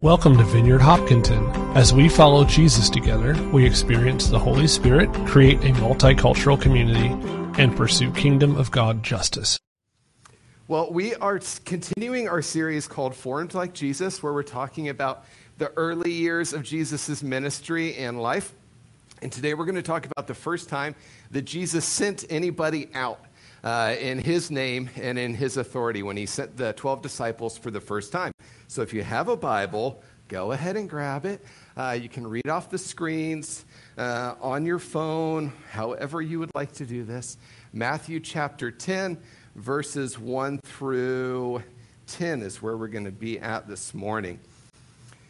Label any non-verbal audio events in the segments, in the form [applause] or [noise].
Welcome to Vineyard Hopkinton. As we follow Jesus together, we experience the Holy Spirit, create a multicultural community, and pursue kingdom of God justice. Well, we are continuing our series called Formed Like Jesus, where we're talking about the early years of Jesus' ministry and life. And today we're going to talk about the first time that Jesus sent anybody out uh, in his name and in his authority when he sent the 12 disciples for the first time. So if you have a Bible, go ahead and grab it. Uh, you can read off the screens uh, on your phone, however you would like to do this. Matthew chapter 10, verses 1 through 10 is where we're going to be at this morning.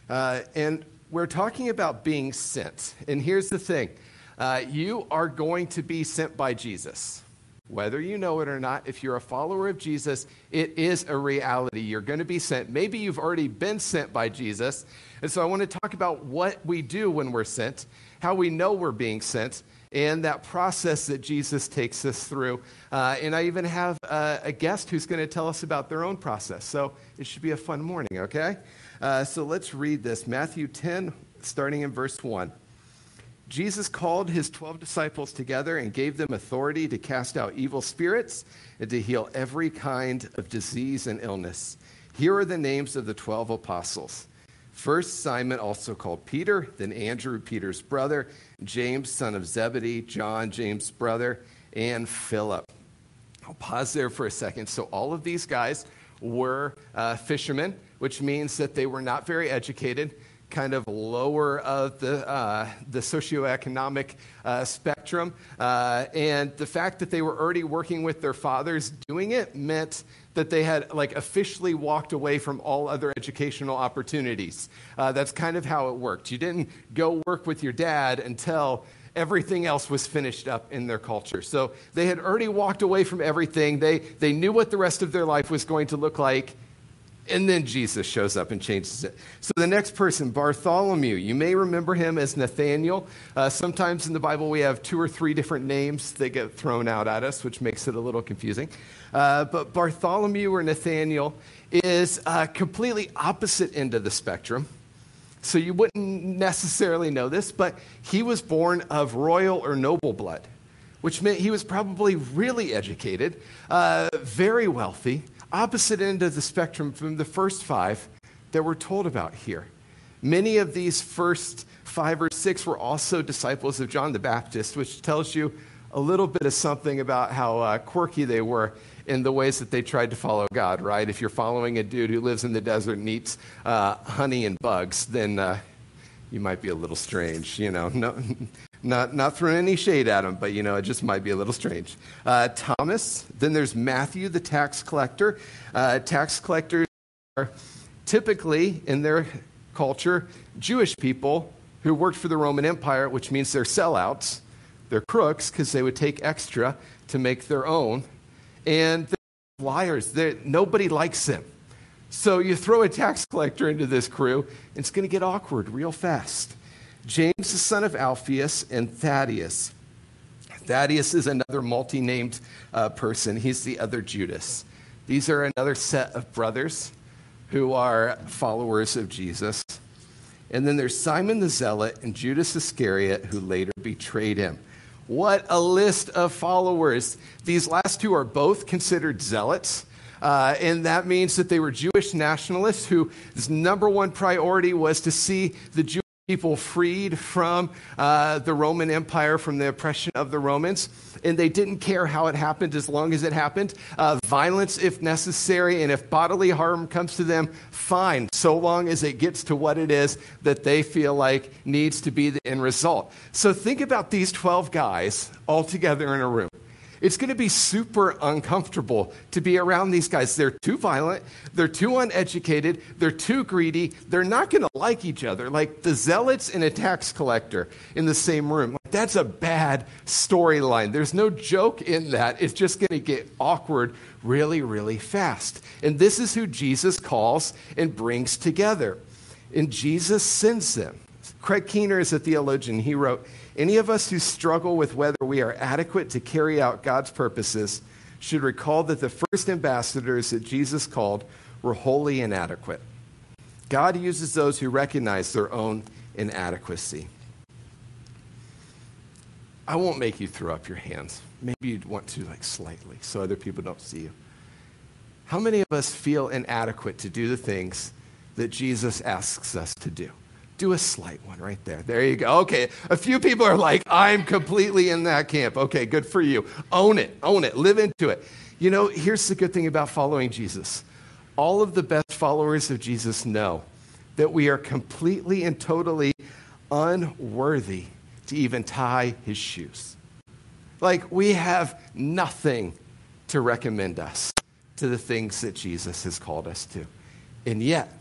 Uh, and we're talking about being sent. And here's the thing uh, you are going to be sent by Jesus. Whether you know it or not, if you're a follower of Jesus, it is a reality. You're going to be sent. Maybe you've already been sent by Jesus. And so I want to talk about what we do when we're sent, how we know we're being sent, and that process that Jesus takes us through. Uh, and I even have a, a guest who's going to tell us about their own process. So it should be a fun morning, okay? Uh, so let's read this Matthew 10, starting in verse 1. Jesus called his 12 disciples together and gave them authority to cast out evil spirits and to heal every kind of disease and illness. Here are the names of the 12 apostles. First, Simon, also called Peter, then Andrew, Peter's brother, James, son of Zebedee, John, James' brother, and Philip. I'll pause there for a second. So, all of these guys were uh, fishermen, which means that they were not very educated kind of lower of the, uh, the socioeconomic uh, spectrum. Uh, and the fact that they were already working with their fathers doing it meant that they had like officially walked away from all other educational opportunities. Uh, that's kind of how it worked. You didn't go work with your dad until everything else was finished up in their culture. So they had already walked away from everything. They, they knew what the rest of their life was going to look like and then Jesus shows up and changes it. So the next person, Bartholomew, you may remember him as Nathaniel. Uh, sometimes in the Bible we have two or three different names that get thrown out at us, which makes it a little confusing. Uh, but Bartholomew or Nathaniel is a completely opposite end of the spectrum. So you wouldn't necessarily know this, but he was born of royal or noble blood, which meant he was probably really educated, uh, very wealthy opposite end of the spectrum from the first five that we're told about here. Many of these first five or six were also disciples of John the Baptist, which tells you a little bit of something about how uh, quirky they were in the ways that they tried to follow God, right? If you're following a dude who lives in the desert and eats uh, honey and bugs, then uh, you might be a little strange, you know. No, not, not throwing any shade at him, but you know, it just might be a little strange. Uh, Thomas, then there's Matthew, the tax collector. Uh, tax collectors are typically, in their culture, Jewish people who worked for the Roman Empire, which means they're sellouts. They're crooks because they would take extra to make their own. And they're liars. They're, nobody likes them. So you throw a tax collector into this crew, and it's going to get awkward real fast. James, the son of Alphaeus, and Thaddeus. Thaddeus is another multi named uh, person. He's the other Judas. These are another set of brothers who are followers of Jesus. And then there's Simon the Zealot and Judas Iscariot, who later betrayed him. What a list of followers. These last two are both considered zealots. Uh, and that means that they were Jewish nationalists whose number one priority was to see the Jewish people freed from uh, the Roman Empire, from the oppression of the Romans. And they didn't care how it happened as long as it happened. Uh, violence, if necessary, and if bodily harm comes to them, fine, so long as it gets to what it is that they feel like needs to be the end result. So think about these 12 guys all together in a room. It's going to be super uncomfortable to be around these guys. They're too violent, they're too uneducated, they're too greedy, they're not going to like each other. Like the zealots and a tax collector in the same room. Like, that's a bad storyline. There's no joke in that. It's just going to get awkward really, really fast. And this is who Jesus calls and brings together. And Jesus sends them. Craig Keener is a theologian. He wrote, any of us who struggle with whether we are adequate to carry out God's purposes should recall that the first ambassadors that Jesus called were wholly inadequate. God uses those who recognize their own inadequacy. I won't make you throw up your hands. Maybe you'd want to, like, slightly, so other people don't see you. How many of us feel inadequate to do the things that Jesus asks us to do? Do a slight one right there. There you go. Okay. A few people are like, I'm completely in that camp. Okay, good for you. Own it. Own it. Live into it. You know, here's the good thing about following Jesus all of the best followers of Jesus know that we are completely and totally unworthy to even tie his shoes. Like, we have nothing to recommend us to the things that Jesus has called us to. And yet,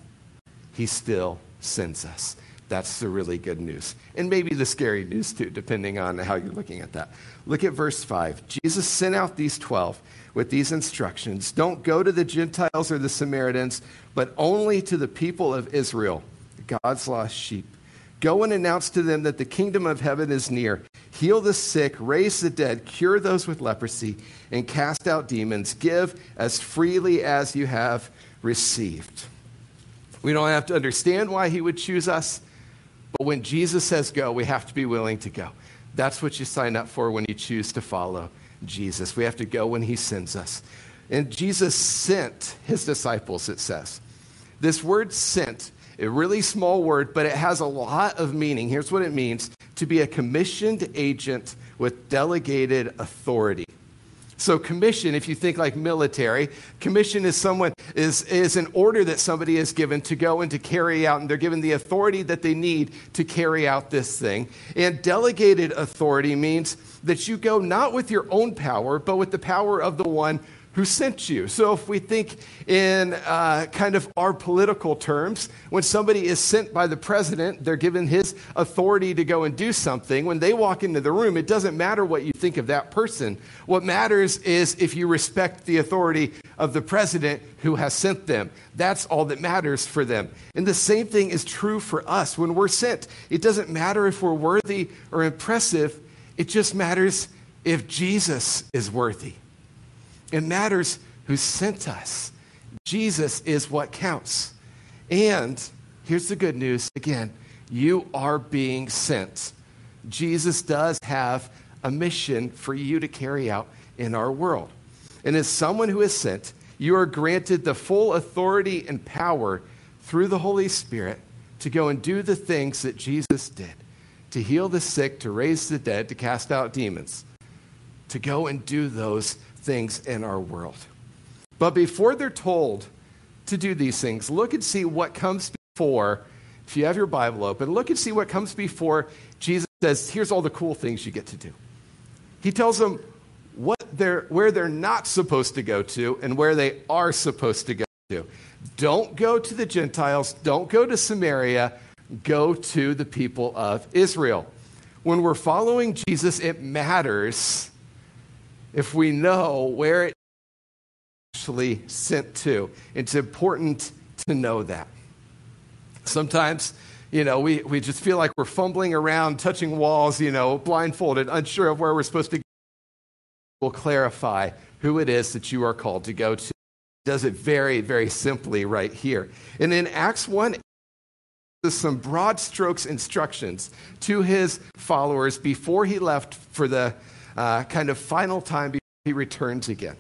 he still sends us. That's the really good news. And maybe the scary news too, depending on how you're looking at that. Look at verse 5. Jesus sent out these 12 with these instructions Don't go to the Gentiles or the Samaritans, but only to the people of Israel, God's lost sheep. Go and announce to them that the kingdom of heaven is near. Heal the sick, raise the dead, cure those with leprosy, and cast out demons. Give as freely as you have received. We don't have to understand why he would choose us. But when Jesus says go, we have to be willing to go. That's what you sign up for when you choose to follow Jesus. We have to go when he sends us. And Jesus sent his disciples, it says. This word sent, a really small word, but it has a lot of meaning. Here's what it means to be a commissioned agent with delegated authority. So commission, if you think like military, commission is someone is, is an order that somebody is given to go and to carry out, and they're given the authority that they need to carry out this thing. And delegated authority means that you go not with your own power, but with the power of the one who sent you. So, if we think in uh, kind of our political terms, when somebody is sent by the president, they're given his authority to go and do something. When they walk into the room, it doesn't matter what you think of that person. What matters is if you respect the authority of the president who has sent them. That's all that matters for them. And the same thing is true for us when we're sent. It doesn't matter if we're worthy or impressive, it just matters if Jesus is worthy. It matters who sent us. Jesus is what counts. And here's the good news again you are being sent. Jesus does have a mission for you to carry out in our world. And as someone who is sent, you are granted the full authority and power through the Holy Spirit to go and do the things that Jesus did to heal the sick, to raise the dead, to cast out demons, to go and do those things in our world. But before they're told to do these things, look and see what comes before. If you have your Bible open, look and see what comes before Jesus says, Here's all the cool things you get to do. He tells them what they're, where they're not supposed to go to and where they are supposed to go to. Don't go to the Gentiles, don't go to Samaria, go to the people of Israel. When we're following Jesus, it matters if we know where it actually sent to. It's important to know that. Sometimes, you know, we, we just feel like we're fumbling around, touching walls, you know, blindfolded, unsure of where we're supposed to go. We'll clarify who it is that you are called to go to. Does it very, very simply right here. And in Acts 1, some broad strokes instructions to his followers before he left for the uh, kind of final time before he returns again.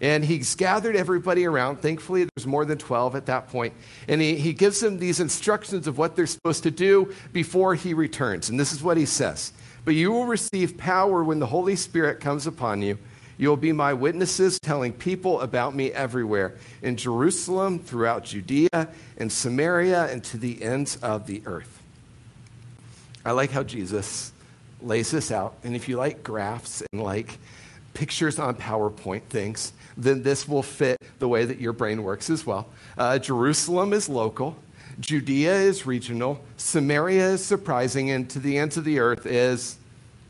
And he's gathered everybody around. Thankfully, there's more than 12 at that point. And he, he gives them these instructions of what they're supposed to do before he returns. And this is what he says But you will receive power when the Holy Spirit comes upon you. You will be my witnesses, telling people about me everywhere in Jerusalem, throughout Judea, and Samaria, and to the ends of the earth. I like how Jesus lays this out. And if you like graphs and like pictures on PowerPoint things, then this will fit the way that your brain works as well. Uh, Jerusalem is local, Judea is regional, Samaria is surprising, and to the ends of the earth is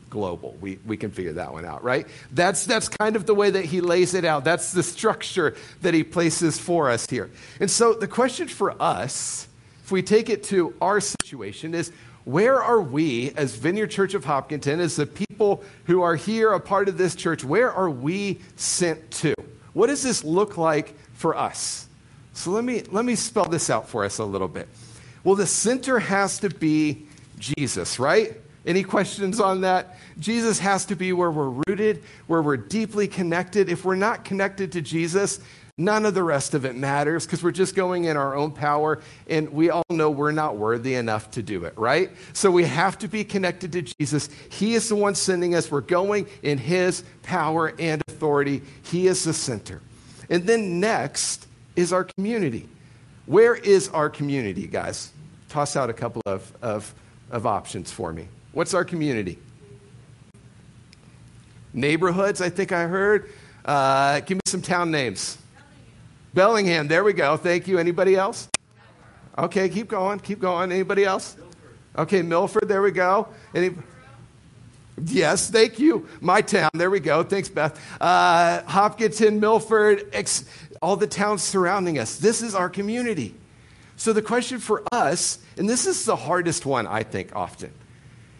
global. We, we can figure that one out, right? That's, that's kind of the way that he lays it out. That's the structure that he places for us here. And so the question for us, if we take it to our situation, is where are we as Vineyard Church of Hopkinton, as the people who are here, a part of this church, where are we sent to? What does this look like for us? So let me, let me spell this out for us a little bit. Well, the center has to be Jesus, right? Any questions on that? Jesus has to be where we're rooted, where we're deeply connected. If we're not connected to Jesus, none of the rest of it matters because we're just going in our own power, and we all know we're not worthy enough to do it, right? So we have to be connected to Jesus. He is the one sending us. We're going in His power and authority. He is the center. And then next is our community. Where is our community, guys? Toss out a couple of, of, of options for me. What's our community? Neighborhoods, I think I heard. Uh, give me some town names. Bellingham. There we go. Thank you. Anybody else? Okay, keep going, keep going. Anybody else? Okay, Milford, there we go. Any? Yes, thank you. My town, there we go. Thanks, Beth. Uh, Hopkinton, Milford, ex- all the towns surrounding us. This is our community. So the question for us, and this is the hardest one, I think, often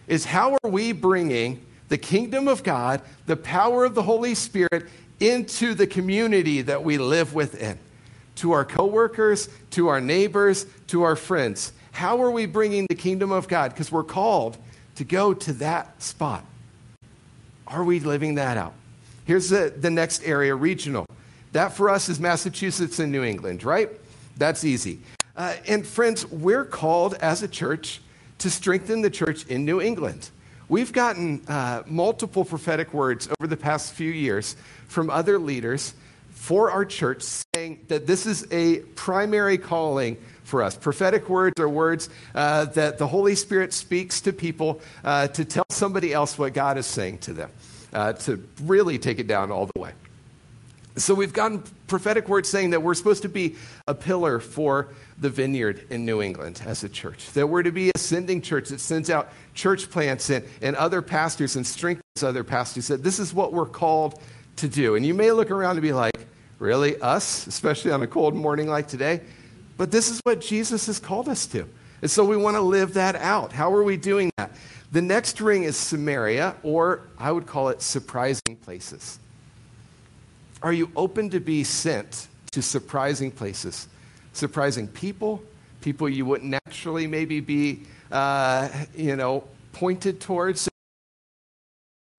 is how are we bringing the kingdom of God, the power of the Holy Spirit into the community that we live within, to our coworkers, to our neighbors, to our friends. How are we bringing the kingdom of God? Because we're called to go to that spot. Are we living that out? Here's the, the next area regional. That for us is Massachusetts and New England, right? That's easy. Uh, and friends, we're called as a church to strengthen the church in New England. We've gotten uh, multiple prophetic words over the past few years from other leaders for our church saying that this is a primary calling for us. Prophetic words are words uh, that the Holy Spirit speaks to people uh, to tell somebody else what God is saying to them, uh, to really take it down all the way. So we've gotten prophetic words saying that we're supposed to be a pillar for the vineyard in New England as a church, that we're to be a sending church that sends out church plants and, and other pastors and strengthens other pastors, that this is what we're called to do. And you may look around and be like, really, us, especially on a cold morning like today? But this is what Jesus has called us to. And so we want to live that out. How are we doing that? The next ring is Samaria, or I would call it surprising places. Are you open to be sent to surprising places? Surprising people, people you wouldn't naturally maybe be, uh, you know, pointed towards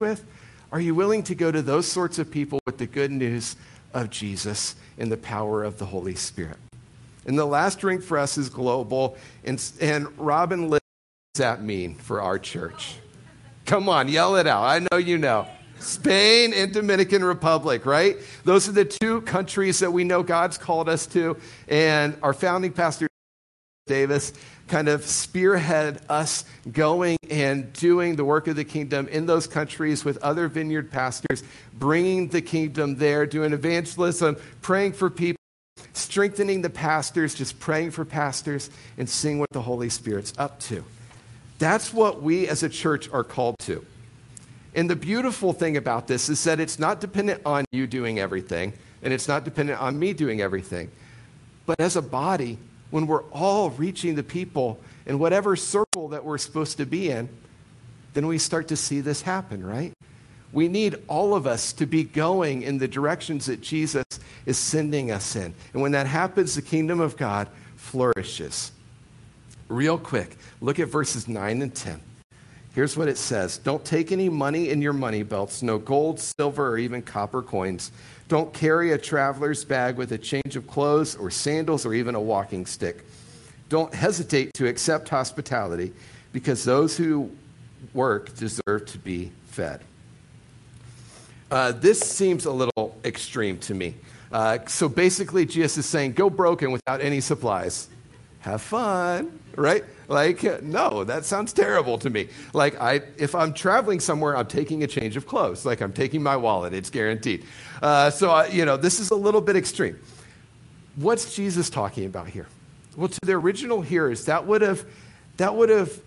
with? Are you willing to go to those sorts of people with the good news of Jesus and the power of the Holy Spirit? And the last ring for us is global. And, and Robin, what does that mean for our church? Come on, yell it out. I know you know. Spain and Dominican Republic, right? Those are the two countries that we know God's called us to. And our founding pastor, Davis, kind of spearhead us going and doing the work of the kingdom in those countries with other vineyard pastors, bringing the kingdom there, doing evangelism, praying for people, strengthening the pastors, just praying for pastors, and seeing what the Holy Spirit's up to. That's what we as a church are called to. And the beautiful thing about this is that it's not dependent on you doing everything, and it's not dependent on me doing everything. But as a body, when we're all reaching the people in whatever circle that we're supposed to be in, then we start to see this happen, right? We need all of us to be going in the directions that Jesus is sending us in. And when that happens, the kingdom of God flourishes. Real quick, look at verses 9 and 10. Here's what it says Don't take any money in your money belts, no gold, silver, or even copper coins. Don't carry a traveler's bag with a change of clothes or sandals or even a walking stick. Don't hesitate to accept hospitality because those who work deserve to be fed. Uh, this seems a little extreme to me. Uh, so basically, Jesus is saying, go broken without any supplies. Have fun, right? Like, no, that sounds terrible to me. Like, I, if I'm traveling somewhere, I'm taking a change of clothes. Like, I'm taking my wallet, it's guaranteed. Uh, so, I, you know, this is a little bit extreme. What's Jesus talking about here? Well, to the original hearers, that would have, that would have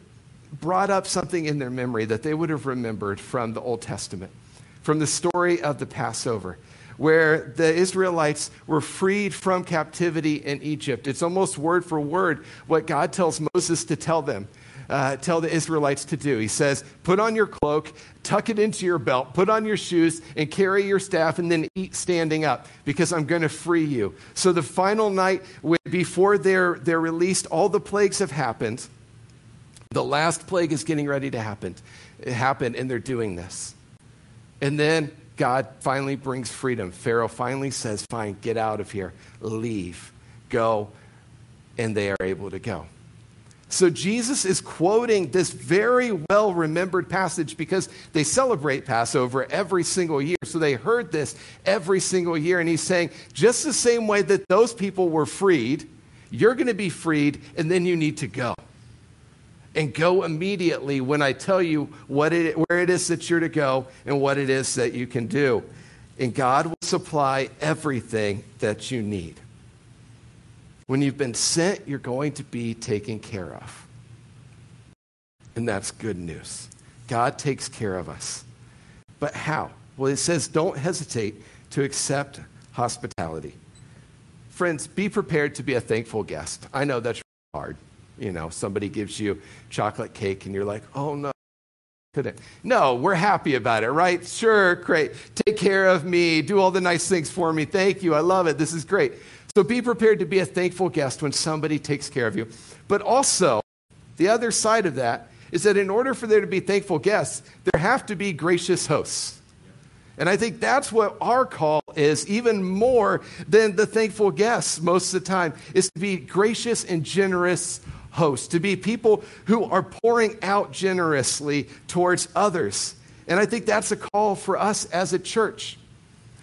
brought up something in their memory that they would have remembered from the Old Testament, from the story of the Passover where the Israelites were freed from captivity in Egypt. It's almost word for word what God tells Moses to tell them. uh, tell the Israelites to do. He says, Put on your cloak, tuck it into your belt, put on your shoes, and carry your staff, and then eat standing up, because I'm going to free you. So the final night, before they're, they're released, all the plagues have happened. The last plague is getting ready to happen. It happened, and they're doing this. And then God finally brings freedom. Pharaoh finally says, Fine, get out of here, leave, go. And they are able to go. So Jesus is quoting this very well remembered passage because they celebrate Passover every single year. So they heard this every single year. And he's saying, just the same way that those people were freed, you're going to be freed, and then you need to go. And go immediately when I tell you what it, where it is that you're to go and what it is that you can do. And God will supply everything that you need. When you've been sent, you're going to be taken care of. And that's good news. God takes care of us. But how? Well, it says don't hesitate to accept hospitality. Friends, be prepared to be a thankful guest. I know that's hard. You know, somebody gives you chocolate cake and you're like, oh no, couldn't. No, we're happy about it, right? Sure, great. Take care of me. Do all the nice things for me. Thank you. I love it. This is great. So be prepared to be a thankful guest when somebody takes care of you. But also, the other side of that is that in order for there to be thankful guests, there have to be gracious hosts. And I think that's what our call is, even more than the thankful guests most of the time, is to be gracious and generous hosts, to be people who are pouring out generously towards others. And I think that's a call for us as a church.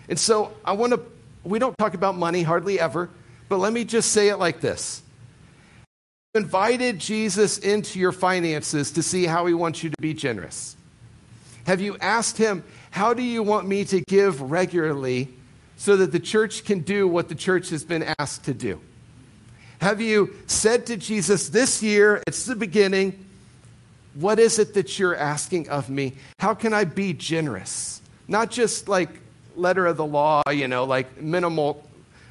And so I want to we don't talk about money hardly ever, but let me just say it like this. You invited Jesus into your finances to see how he wants you to be generous. Have you asked him, How do you want me to give regularly so that the church can do what the church has been asked to do? Have you said to Jesus, This year, it's the beginning, what is it that you're asking of me? How can I be generous? Not just like letter of the law, you know, like minimal,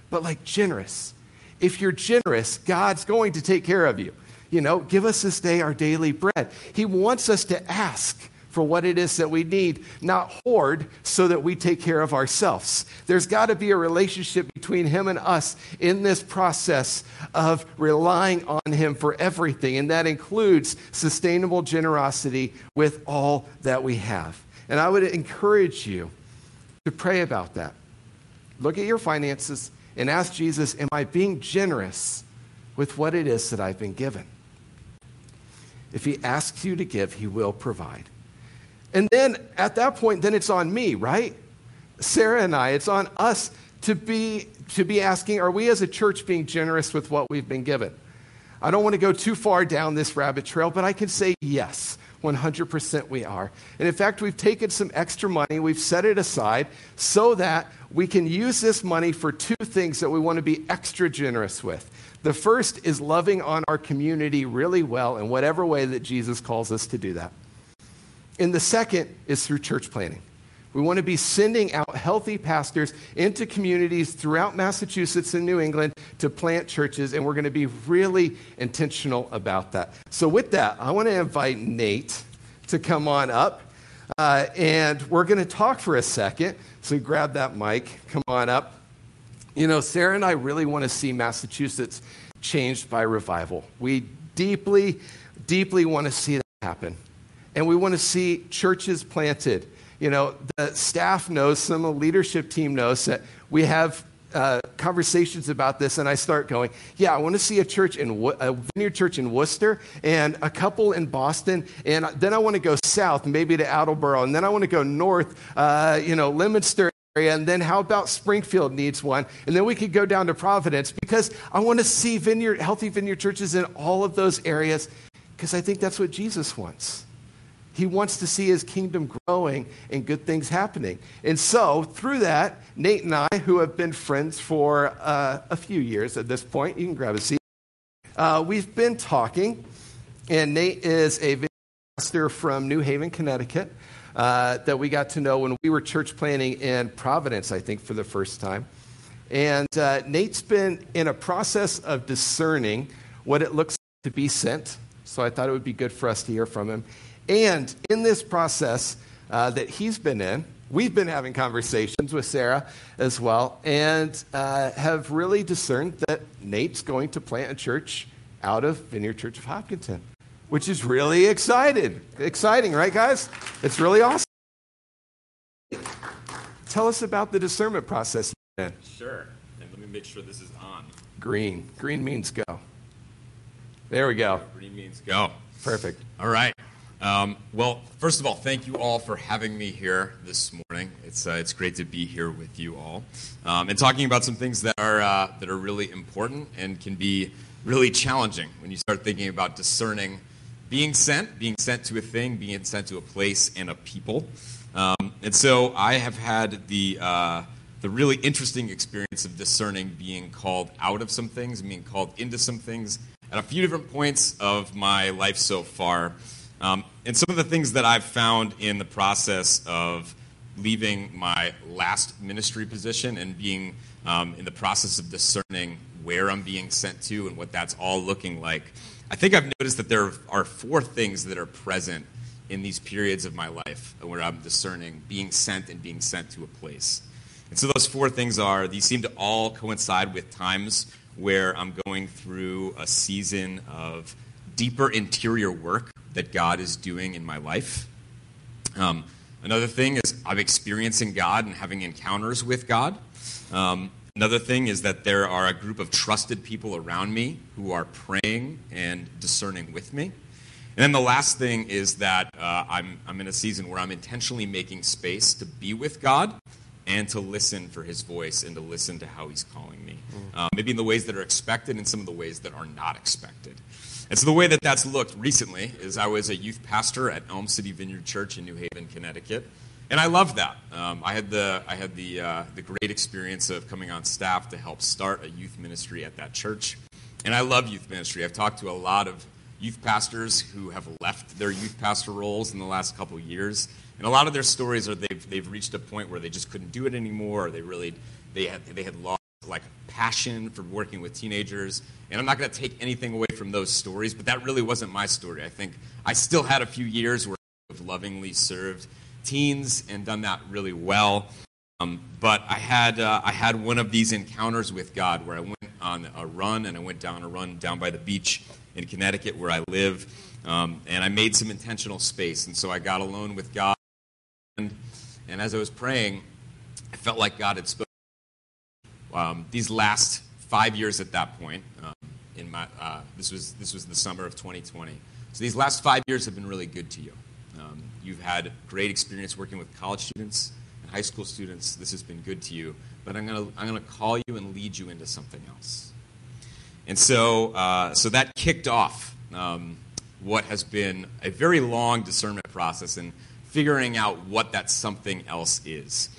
but like generous. If you're generous, God's going to take care of you. You know, give us this day our daily bread. He wants us to ask for what it is that we need, not hoard so that we take care of ourselves. There's got to be a relationship between Him and us in this process of relying on Him for everything, and that includes sustainable generosity with all that we have. And I would encourage you to pray about that. Look at your finances and ask Jesus, Am I being generous with what it is that I've been given? If he asks you to give, he will provide. And then at that point, then it's on me, right? Sarah and I, it's on us to be, to be asking, Are we as a church being generous with what we've been given? I don't want to go too far down this rabbit trail, but I can say yes. 100% we are. And in fact, we've taken some extra money, we've set it aside so that we can use this money for two things that we want to be extra generous with. The first is loving on our community really well in whatever way that Jesus calls us to do that. And the second is through church planting. We want to be sending out healthy pastors into communities throughout Massachusetts and New England to plant churches, and we're going to be really intentional about that. So, with that, I want to invite Nate to come on up, uh, and we're going to talk for a second. So, grab that mic, come on up. You know, Sarah and I really want to see Massachusetts changed by revival. We deeply, deeply want to see that happen. And we want to see churches planted you know, the staff knows, some of the leadership team knows that we have uh, conversations about this, and I start going, yeah, I want to see a church in a vineyard church in Worcester, and a couple in Boston, and then I want to go south, maybe to Attleboro, and then I want to go north, uh, you know, Leominster area, and then how about Springfield needs one, and then we could go down to Providence because I want to see vineyard, healthy vineyard churches in all of those areas because I think that's what Jesus wants. He wants to see his kingdom growing and good things happening. And so, through that, Nate and I, who have been friends for uh, a few years at this point, you can grab a seat, uh, we've been talking. And Nate is a pastor from New Haven, Connecticut, uh, that we got to know when we were church planting in Providence, I think, for the first time. And uh, Nate's been in a process of discerning what it looks like to be sent So I thought it would be good for us to hear from him. And in this process uh, that he's been in, we've been having conversations with Sarah as well, and uh, have really discerned that Nate's going to plant a church out of Vineyard Church of Hopkinton, which is really excited. Exciting, right, guys? It's really awesome. Tell us about the discernment process. Then. Sure. And let me make sure this is on. Green. Green means go. There we go. Green means go. Perfect. All right. Um, well, first of all, thank you all for having me here this morning. It's, uh, it's great to be here with you all um, and talking about some things that are, uh, that are really important and can be really challenging when you start thinking about discerning being sent, being sent to a thing, being sent to a place and a people. Um, and so I have had the, uh, the really interesting experience of discerning being called out of some things, being called into some things at a few different points of my life so far. Um, and some of the things that I've found in the process of leaving my last ministry position and being um, in the process of discerning where I'm being sent to and what that's all looking like, I think I've noticed that there are four things that are present in these periods of my life where I'm discerning being sent and being sent to a place. And so those four things are these seem to all coincide with times where I'm going through a season of deeper interior work that God is doing in my life. Um, another thing is I'm experiencing God and having encounters with God. Um, another thing is that there are a group of trusted people around me who are praying and discerning with me. And then the last thing is that uh, I'm, I'm in a season where I'm intentionally making space to be with God and to listen for his voice and to listen to how he's calling me. Mm. Uh, maybe in the ways that are expected and some of the ways that are not expected. And so the way that that's looked recently is I was a youth pastor at Elm City Vineyard Church in New Haven, Connecticut, and I loved that. Um, I had the I had the uh, the great experience of coming on staff to help start a youth ministry at that church, and I love youth ministry. I've talked to a lot of youth pastors who have left their youth pastor roles in the last couple years, and a lot of their stories are they've they've reached a point where they just couldn't do it anymore. Or they really they had they had lost like passion for working with teenagers. And I'm not going to take anything away from those stories, but that really wasn't my story. I think I still had a few years where I've lovingly served teens and done that really well. Um, but I had uh, I had one of these encounters with God where I went on a run and I went down a run down by the beach in Connecticut where I live, um, and I made some intentional space. And so I got alone with God, and, and as I was praying, I felt like God had spoken um, these last five years at that point, um, in my, uh, this, was, this was the summer of 2020. So these last five years have been really good to you. Um, you've had great experience working with college students and high school students. This has been good to you. But I'm going to I'm gonna call you and lead you into something else. And so, uh, so that kicked off um, what has been a very long discernment process and figuring out what that something else is.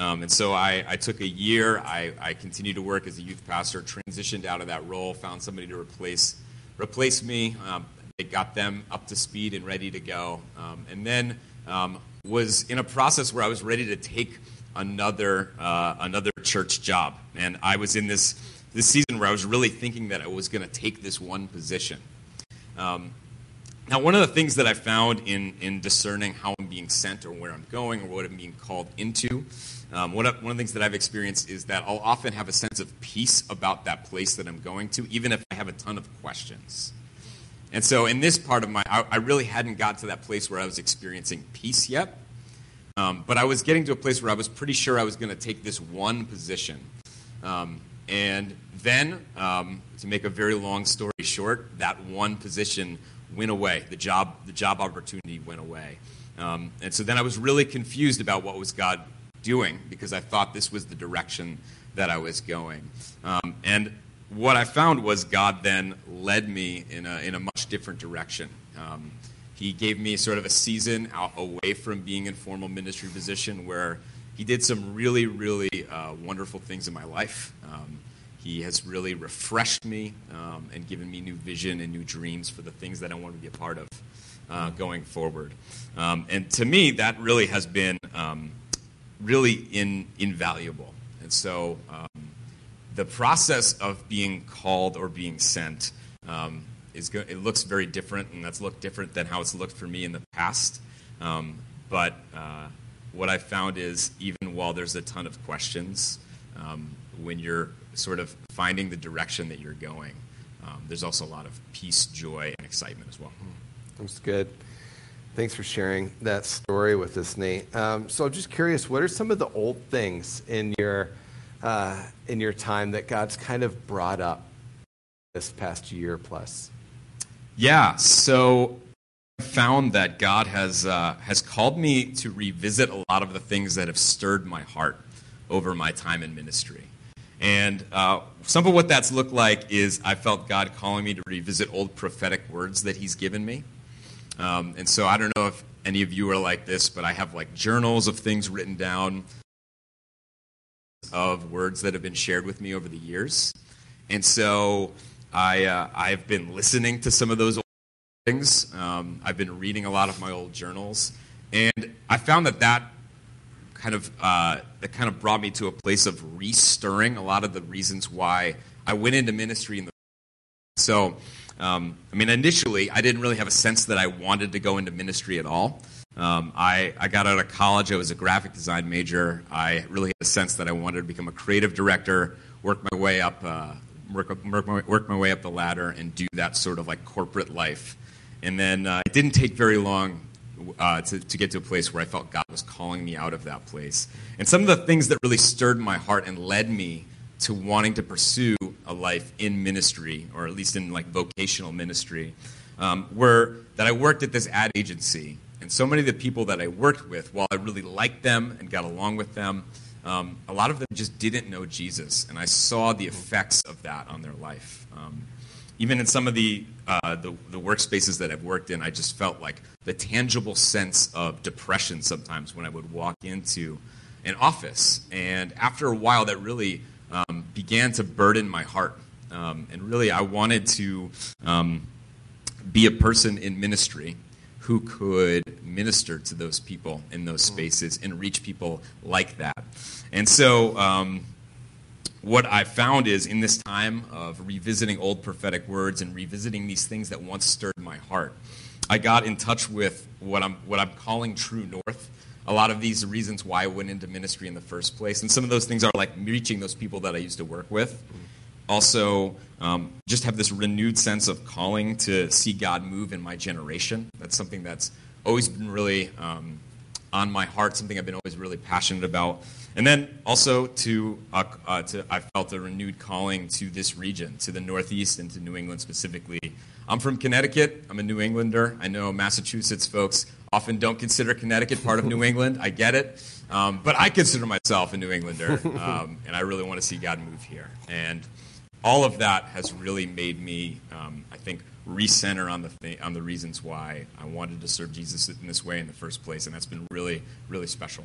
Um, and so I, I, took a year. I, I, continued to work as a youth pastor, transitioned out of that role, found somebody to replace, replace me. Um, they got them up to speed and ready to go. Um, and then um, was in a process where I was ready to take another, uh, another church job. And I was in this, this season where I was really thinking that I was going to take this one position. Um, now, one of the things that I found in, in discerning how I'm being sent or where I'm going or what I'm being called into um, one, of, one of the things that I've experienced is that I'll often have a sense of peace about that place that I'm going to, even if I have a ton of questions. And so, in this part of my, I, I really hadn't got to that place where I was experiencing peace yet. Um, but I was getting to a place where I was pretty sure I was going to take this one position. Um, and then, um, to make a very long story short, that one position went away. The job, the job opportunity went away. Um, and so then I was really confused about what was God doing because I thought this was the direction that I was going. Um, and what I found was God then led me in a, in a much different direction. Um, he gave me sort of a season out away from being in formal ministry position where he did some really, really uh, wonderful things in my life. Um, he has really refreshed me um, and given me new vision and new dreams for the things that I want to be a part of uh, going forward. Um, and to me, that really has been um, really in, invaluable. And so um, the process of being called or being sent um, is go- it looks very different, and that's looked different than how it's looked for me in the past. Um, but uh, what I found is even while there's a ton of questions, when you're sort of finding the direction that you're going, um, there's also a lot of peace, joy, and excitement as well. That's good. Thanks for sharing that story with us, Nate. Um, so I'm just curious, what are some of the old things in your uh, in your time that God's kind of brought up this past year plus? Yeah, so I found that God has uh, has called me to revisit a lot of the things that have stirred my heart over my time in ministry. And uh, some of what that's looked like is I felt God calling me to revisit old prophetic words that He's given me. Um, and so I don't know if any of you are like this, but I have like journals of things written down of words that have been shared with me over the years. And so I, uh, I've been listening to some of those things. Um, I've been reading a lot of my old journals. And I found that that kind of uh, that kind of brought me to a place of restirring a lot of the reasons why I went into ministry in the so um, I mean initially I didn't really have a sense that I wanted to go into ministry at all. Um, I, I got out of college. I was a graphic design major. I really had a sense that I wanted to become a creative director, work my way up, uh, work, work, my, work my way up the ladder, and do that sort of like corporate life. And then uh, it didn't take very long uh, to, to get to a place where I felt God was calling me out of that place. And some of the things that really stirred my heart and led me to wanting to pursue a life in ministry, or at least in like vocational ministry, um, were that I worked at this ad agency. And so many of the people that I worked with, while I really liked them and got along with them, um, a lot of them just didn't know Jesus. And I saw the effects of that on their life. Um, even in some of the, uh, the, the workspaces that I've worked in, I just felt like the tangible sense of depression sometimes when I would walk into an office. And after a while, that really um, began to burden my heart. Um, and really, I wanted to um, be a person in ministry who could minister to those people in those spaces and reach people like that. And so, um, what I found is in this time of revisiting old prophetic words and revisiting these things that once stirred my heart, I got in touch with what I'm, what I'm calling true north. A lot of these reasons why I went into ministry in the first place. And some of those things are like reaching those people that I used to work with. Also, um, just have this renewed sense of calling to see God move in my generation. That's something that's always been really um, on my heart, something I've been always really passionate about. And then also to, uh, uh, to, I felt a renewed calling to this region, to the Northeast and to New England specifically. I'm from Connecticut. I'm a New Englander. I know Massachusetts folks often don't consider Connecticut part of New England. I get it. Um, but I consider myself a New Englander, um, and I really want to see God move here. And all of that has really made me, um, I think, recenter on the th- on the reasons why I wanted to serve Jesus in this way in the first place, and that's been really, really special.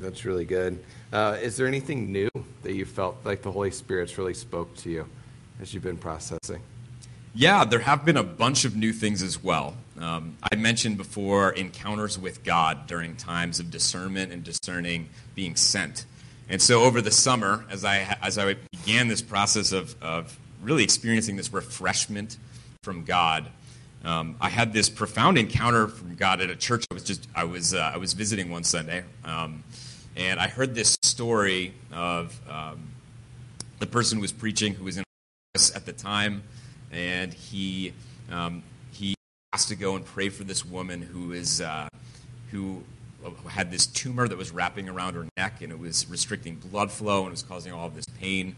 That's really good. Uh, is there anything new that you felt like the Holy Spirit's really spoke to you as you've been processing? Yeah, there have been a bunch of new things as well. Um, I mentioned before encounters with God during times of discernment and discerning being sent. And so over the summer, as I, as I began this process of, of really experiencing this refreshment from God, um, I had this profound encounter from God at a church I was just I was uh, I was visiting one Sunday, um, and I heard this story of um, the person who was preaching who was in office at the time, and he um, he asked to go and pray for this woman who is uh, who had this tumor that was wrapping around her neck, and it was restricting blood flow, and was causing all of this pain.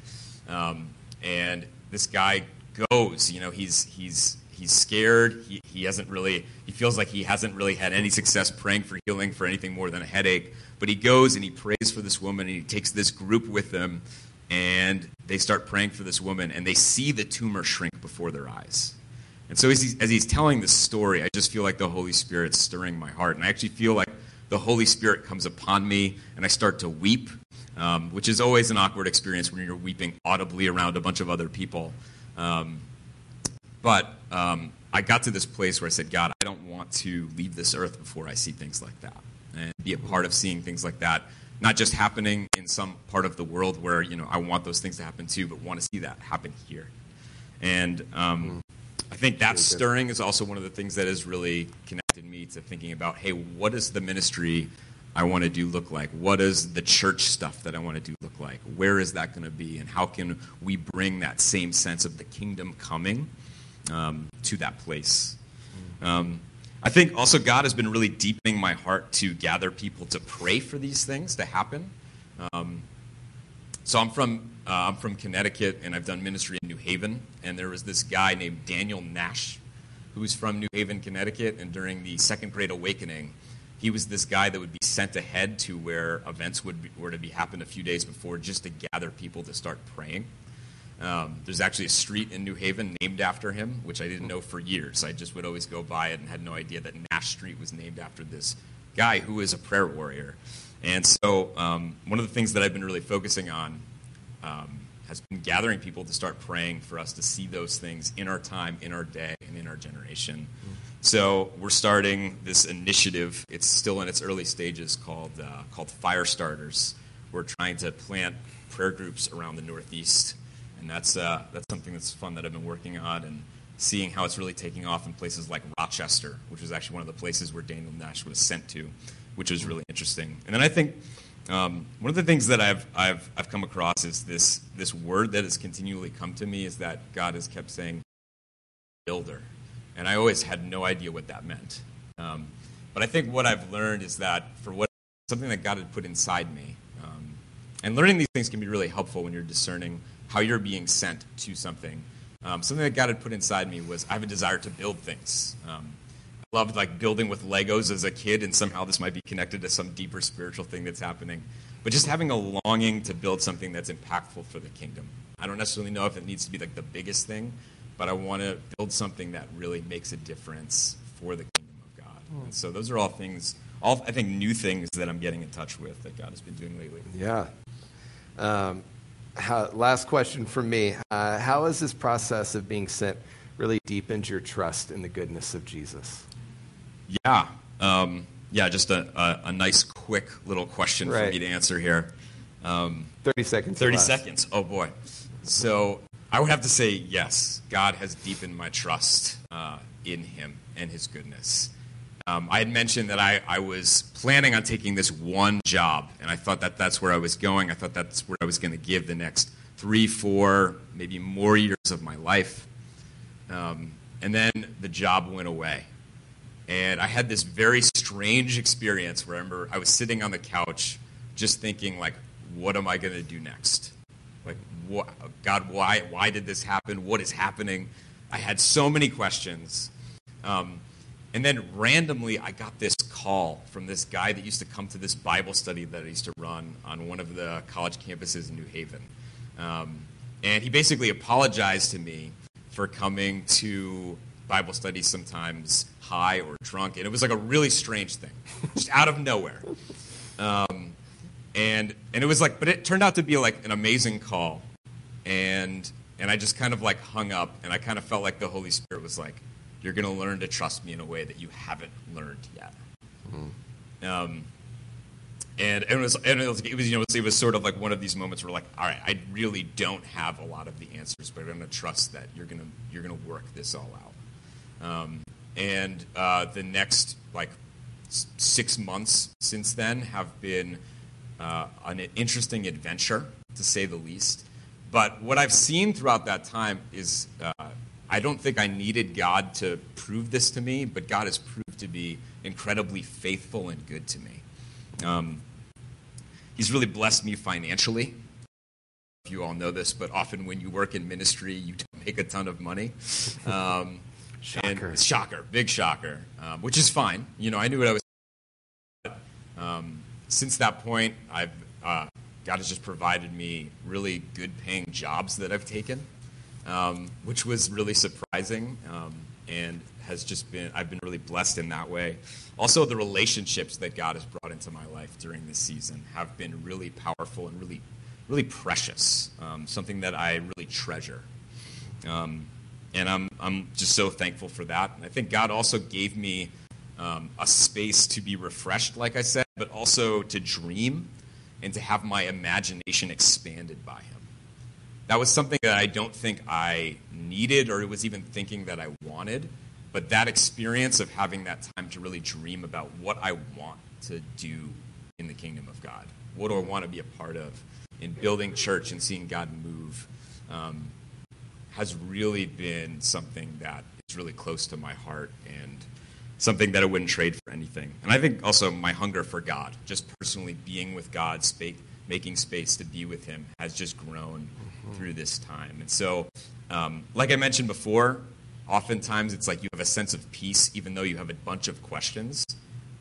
Um, and this guy goes, you know, he's he's he's scared. He, he hasn't really he feels like he hasn't really had any success praying for healing for anything more than a headache. But he goes and he prays for this woman, and he takes this group with him, and they start praying for this woman, and they see the tumor shrink before their eyes. And so as he's, as he's telling this story, I just feel like the Holy Spirit's stirring my heart, and I actually feel like the Holy Spirit comes upon me, and I start to weep, um, which is always an awkward experience when you're weeping audibly around a bunch of other people. Um, but um, I got to this place where I said, God, I don't want to leave this earth before I see things like that, and be a part of seeing things like that, not just happening in some part of the world where you know I want those things to happen too, but want to see that happen here. And um, I think that stirring is also one of the things that has really connected me to thinking about, hey, what does the ministry I want to do look like? What does the church stuff that I want to do look like? Where is that going to be? And how can we bring that same sense of the kingdom coming um, to that place? Um, I think also God has been really deepening my heart to gather people to pray for these things to happen. Um, so I'm from uh, I'm from Connecticut, and I've done ministry in New Haven. And there was this guy named Daniel Nash, who's from New Haven, Connecticut. And during the Second Great Awakening, he was this guy that would be sent ahead to where events would be, were to be happened a few days before, just to gather people to start praying. Um, there's actually a street in New Haven named after him, which I didn't know for years. I just would always go by it and had no idea that Nash Street was named after this guy who is a prayer warrior. And so, um, one of the things that I've been really focusing on um, has been gathering people to start praying for us to see those things in our time, in our day, and in our generation. So we're starting this initiative. It's still in its early stages called uh, called Fire Starters. We're trying to plant prayer groups around the Northeast, and that's uh, that's something that's fun that I've been working on and seeing how it's really taking off in places like Rochester, which was actually one of the places where Daniel Nash was sent to, which was really interesting. And then I think um, one of the things that I've, I've, I've come across is this, this word that has continually come to me is that God has kept saying, builder. And I always had no idea what that meant. Um, but I think what I've learned is that for what something that God had put inside me, um, and learning these things can be really helpful when you're discerning how you're being sent to something. Um, something that God had put inside me was I have a desire to build things. Um, I loved like building with Legos as a kid, and somehow this might be connected to some deeper spiritual thing that's happening. But just having a longing to build something that's impactful for the kingdom. I don't necessarily know if it needs to be like the biggest thing, but I want to build something that really makes a difference for the kingdom of God. Mm. And so those are all things, all I think new things that I'm getting in touch with that God has been doing lately. Yeah. Um, how, last question from me. Uh, how has this process of being sent really deepened your trust in the goodness of Jesus? Yeah. Um, yeah, just a, a, a, nice, quick little question right. for me to answer here. Um, 30 seconds. 30 seconds. Oh, boy. So I would have to say yes. God has deepened my trust uh, in Him and His goodness. Um, I had mentioned that I, I was planning on taking this one job, and I thought that that's where I was going. I thought that's where I was going to give the next three, four, maybe more years of my life. Um, and then the job went away. And I had this very strange experience where I remember I was sitting on the couch just thinking, like, what am I going to do next? Like, God, why, why did this happen? What is happening? I had so many questions. Um, and then randomly, I got this call from this guy that used to come to this Bible study that I used to run on one of the college campuses in New Haven. Um, and he basically apologized to me for coming to Bible study sometimes high or drunk, and it was like a really strange thing, [laughs] just out of nowhere. Um, and and it was like, but it turned out to be like an amazing call, and and I just kind of like hung up, and I kind of felt like the Holy Spirit was like, "You're going to learn to trust me in a way that you haven't learned yet." Mm-hmm. Um, and, and, it was, and it was, it was, you know, it was sort of like one of these moments where like, all right, I really don't have a lot of the answers, but I'm going to trust that you're going to, you're going to work this all out. Um, and uh, the next like six months since then have been uh, an interesting adventure, to say the least. But what I've seen throughout that time is uh, I don't think I needed God to prove this to me, but God has proved to be incredibly faithful and good to me. Um, he's really blessed me financially. If you all know this, but often when you work in ministry, you don't make a ton of money. Um, [laughs] Shocker. Shocker, big shocker, um, which is fine. You know, I knew what I was. Um, since that point, I've uh, God has just provided me really good paying jobs that I've taken, which was really surprising um, and has just been I've been really blessed in that way. Also, the relationships that God has brought into my life during this season have been really powerful and really, really precious. Um, something that I really treasure. Um, and I'm, I'm just so thankful for that. And I think God also gave me um, a space to be refreshed, like I said, but also to dream and to have my imagination expanded by Him. That was something that I don't think I needed or was even thinking that I wanted. But that experience of having that time to really dream about what I want to do in the kingdom of God, what do I want to be a part of in building church and seeing God move, um, has really been something that is really close to my heart and something that I wouldn't trade for anything. And I think also my hunger for God, just personally being with God, sp- making space to be with Him, has just grown. Through this time. And so, um, like I mentioned before, oftentimes it's like you have a sense of peace even though you have a bunch of questions.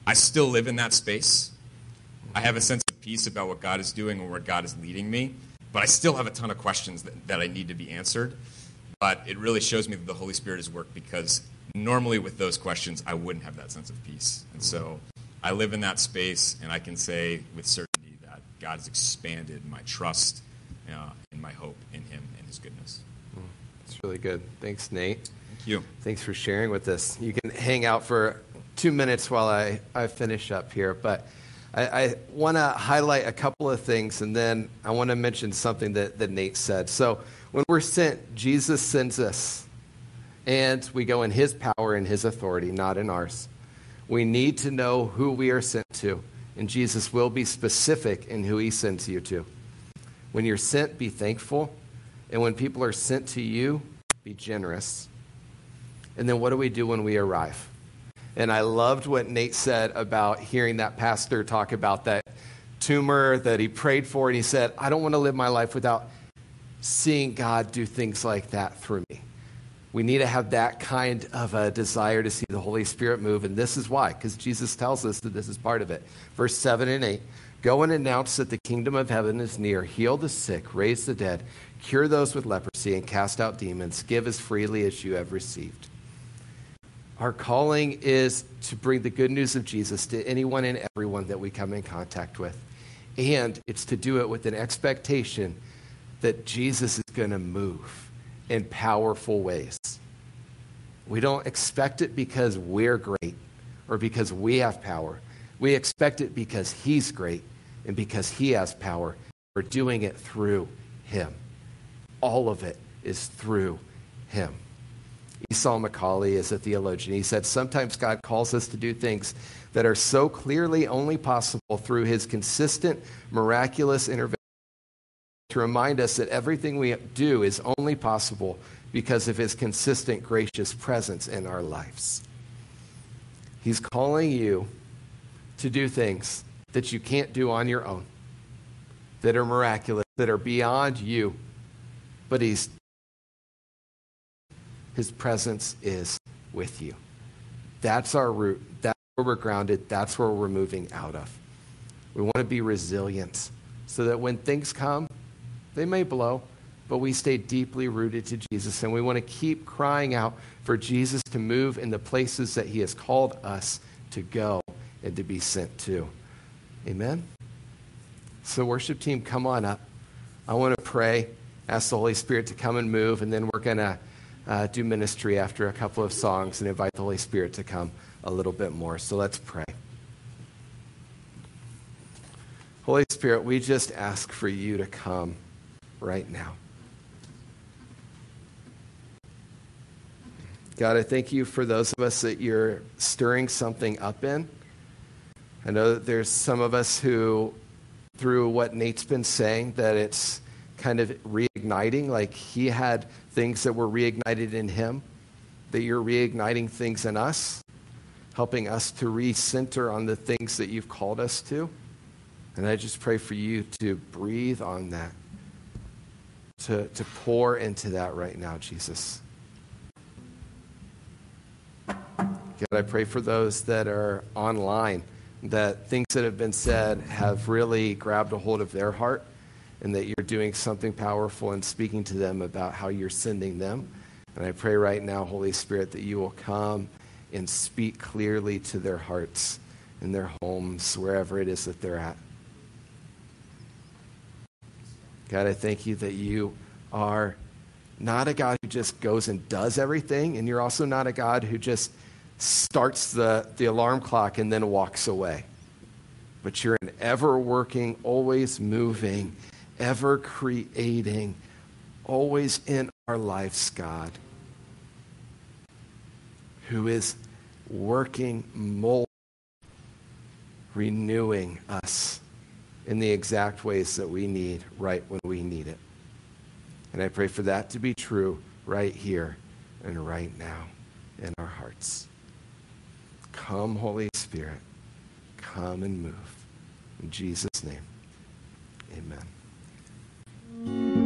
I still live in that space. I have a sense of peace about what God is doing and where God is leading me, but I still have a ton of questions that, that I need to be answered. But it really shows me that the Holy Spirit is work because normally with those questions, I wouldn't have that sense of peace. And so I live in that space, and I can say with certainty that God has expanded my trust uh, and my hope in Him and His goodness. That's really good. Thanks, Nate. Thank you. Thanks for sharing with us. You can hang out for two minutes while I, I finish up here, but I, I want to highlight a couple of things, and then I want to mention something that, that Nate said. So, when we're sent, Jesus sends us, and we go in his power and his authority, not in ours. We need to know who we are sent to, and Jesus will be specific in who he sends you to. When you're sent, be thankful, and when people are sent to you, be generous. And then what do we do when we arrive? And I loved what Nate said about hearing that pastor talk about that tumor that he prayed for. And he said, I don't want to live my life without seeing God do things like that through me. We need to have that kind of a desire to see the Holy Spirit move. And this is why, because Jesus tells us that this is part of it. Verse 7 and 8 Go and announce that the kingdom of heaven is near. Heal the sick, raise the dead, cure those with leprosy, and cast out demons. Give as freely as you have received. Our calling is to bring the good news of Jesus to anyone and everyone that we come in contact with. And it's to do it with an expectation that Jesus is going to move in powerful ways. We don't expect it because we're great or because we have power. We expect it because He's great and because He has power. We're doing it through Him. All of it is through Him. Esau McCaulley is a theologian. He said, Sometimes God calls us to do things that are so clearly only possible through his consistent, miraculous intervention to remind us that everything we do is only possible because of his consistent, gracious presence in our lives. He's calling you to do things that you can't do on your own, that are miraculous, that are beyond you, but he's his presence is with you. That's our root. That's where we're grounded. That's where we're moving out of. We want to be resilient so that when things come, they may blow, but we stay deeply rooted to Jesus. And we want to keep crying out for Jesus to move in the places that he has called us to go and to be sent to. Amen? So, worship team, come on up. I want to pray, ask the Holy Spirit to come and move, and then we're going to uh, do ministry after a couple of songs and invite the Holy Spirit to come a little bit more. So let's pray. Holy Spirit, we just ask for you to come right now. God, I thank you for those of us that you're stirring something up in. I know that there's some of us who, through what Nate's been saying, that it's kind of reigniting, like he had things that were reignited in him, that you're reigniting things in us, helping us to recenter on the things that you've called us to. And I just pray for you to breathe on that, to, to pour into that right now, Jesus. God, I pray for those that are online, that things that have been said have really grabbed a hold of their heart and that you're doing something powerful and speaking to them about how you're sending them. And I pray right now, Holy Spirit, that you will come and speak clearly to their hearts in their homes, wherever it is that they're at. God, I thank you that you are not a God who just goes and does everything, and you're also not a God who just starts the, the alarm clock and then walks away. But you're an ever working, always moving, ever creating, always in our lives, God, who is working, molding, renewing us in the exact ways that we need right when we need it. And I pray for that to be true right here and right now in our hearts. Come, Holy Spirit, come and move. In Jesus' name, amen.